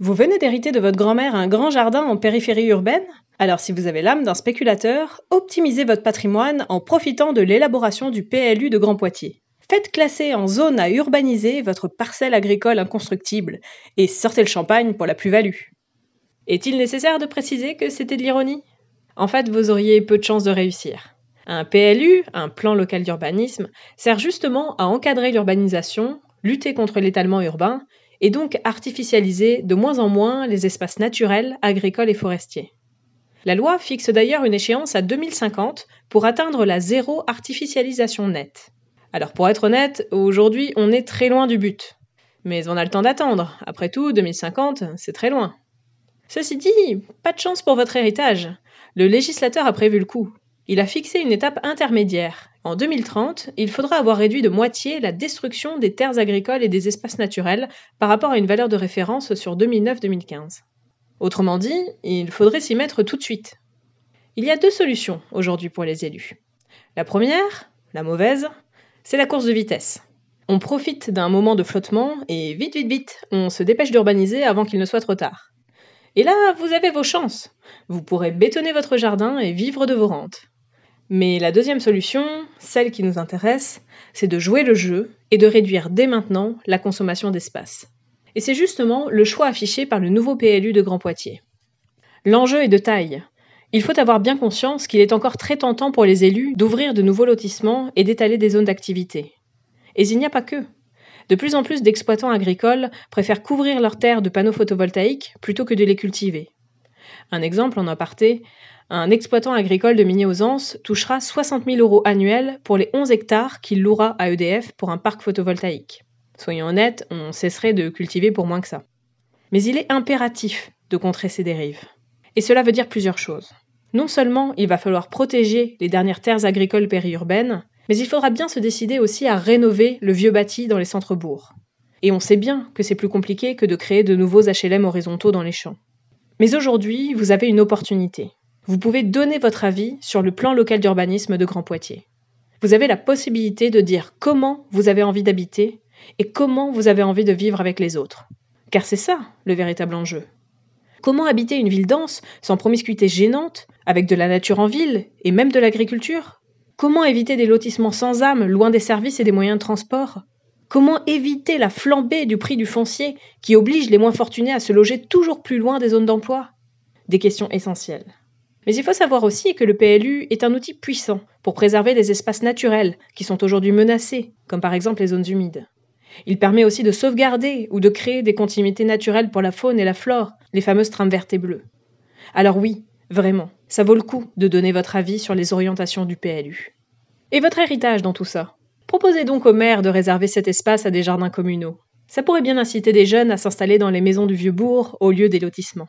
Vous venez d'hériter de votre grand-mère un grand jardin en périphérie urbaine? Alors si vous avez l'âme d'un spéculateur, optimisez votre patrimoine en profitant de l'élaboration du PLU de Grand Poitiers. Faites classer en zone à urbaniser votre parcelle agricole inconstructible et sortez le champagne pour la plus-value. Est-il nécessaire de préciser que c'était de l'ironie? En fait, vous auriez peu de chances de réussir. Un PLU, un plan local d'urbanisme, sert justement à encadrer l'urbanisation, lutter contre l'étalement urbain et donc artificialiser de moins en moins les espaces naturels, agricoles et forestiers. La loi fixe d'ailleurs une échéance à 2050 pour atteindre la zéro artificialisation nette. Alors pour être honnête, aujourd'hui on est très loin du but. Mais on a le temps d'attendre. Après tout, 2050, c'est très loin. Ceci dit, pas de chance pour votre héritage. Le législateur a prévu le coup. Il a fixé une étape intermédiaire. En 2030, il faudra avoir réduit de moitié la destruction des terres agricoles et des espaces naturels par rapport à une valeur de référence sur 2009-2015. Autrement dit, il faudrait s'y mettre tout de suite. Il y a deux solutions aujourd'hui pour les élus. La première, la mauvaise, c'est la course de vitesse. On profite d'un moment de flottement et vite, vite, vite, on se dépêche d'urbaniser avant qu'il ne soit trop tard. Et là, vous avez vos chances. Vous pourrez bétonner votre jardin et vivre de vos rentes. Mais la deuxième solution, celle qui nous intéresse, c'est de jouer le jeu et de réduire dès maintenant la consommation d'espace. Et c'est justement le choix affiché par le nouveau PLU de Grand Poitiers. L'enjeu est de taille. Il faut avoir bien conscience qu'il est encore très tentant pour les élus d'ouvrir de nouveaux lotissements et d'étaler des zones d'activité. Et il n'y a pas que. De plus en plus d'exploitants agricoles préfèrent couvrir leurs terres de panneaux photovoltaïques plutôt que de les cultiver. Un exemple en aparté, un exploitant agricole de migné aux Anses touchera 60 000 euros annuels pour les 11 hectares qu'il louera à EDF pour un parc photovoltaïque. Soyons honnêtes, on cesserait de cultiver pour moins que ça. Mais il est impératif de contrer ces dérives. Et cela veut dire plusieurs choses. Non seulement il va falloir protéger les dernières terres agricoles périurbaines, mais il faudra bien se décider aussi à rénover le vieux bâti dans les centres-bourgs. Et on sait bien que c'est plus compliqué que de créer de nouveaux HLM horizontaux dans les champs. Mais aujourd'hui, vous avez une opportunité. Vous pouvez donner votre avis sur le plan local d'urbanisme de Grand Poitiers. Vous avez la possibilité de dire comment vous avez envie d'habiter et comment vous avez envie de vivre avec les autres. Car c'est ça le véritable enjeu. Comment habiter une ville dense sans promiscuité gênante, avec de la nature en ville et même de l'agriculture? Comment éviter des lotissements sans âme, loin des services et des moyens de transport? Comment éviter la flambée du prix du foncier qui oblige les moins fortunés à se loger toujours plus loin des zones d'emploi? Des questions essentielles. Mais il faut savoir aussi que le PLU est un outil puissant pour préserver des espaces naturels qui sont aujourd'hui menacés, comme par exemple les zones humides. Il permet aussi de sauvegarder ou de créer des continuités naturelles pour la faune et la flore, les fameuses trames vertes et bleues. Alors oui, Vraiment, ça vaut le coup de donner votre avis sur les orientations du PLU. Et votre héritage dans tout ça? Proposez donc au maire de réserver cet espace à des jardins communaux. Ça pourrait bien inciter des jeunes à s'installer dans les maisons du vieux bourg au lieu des lotissements.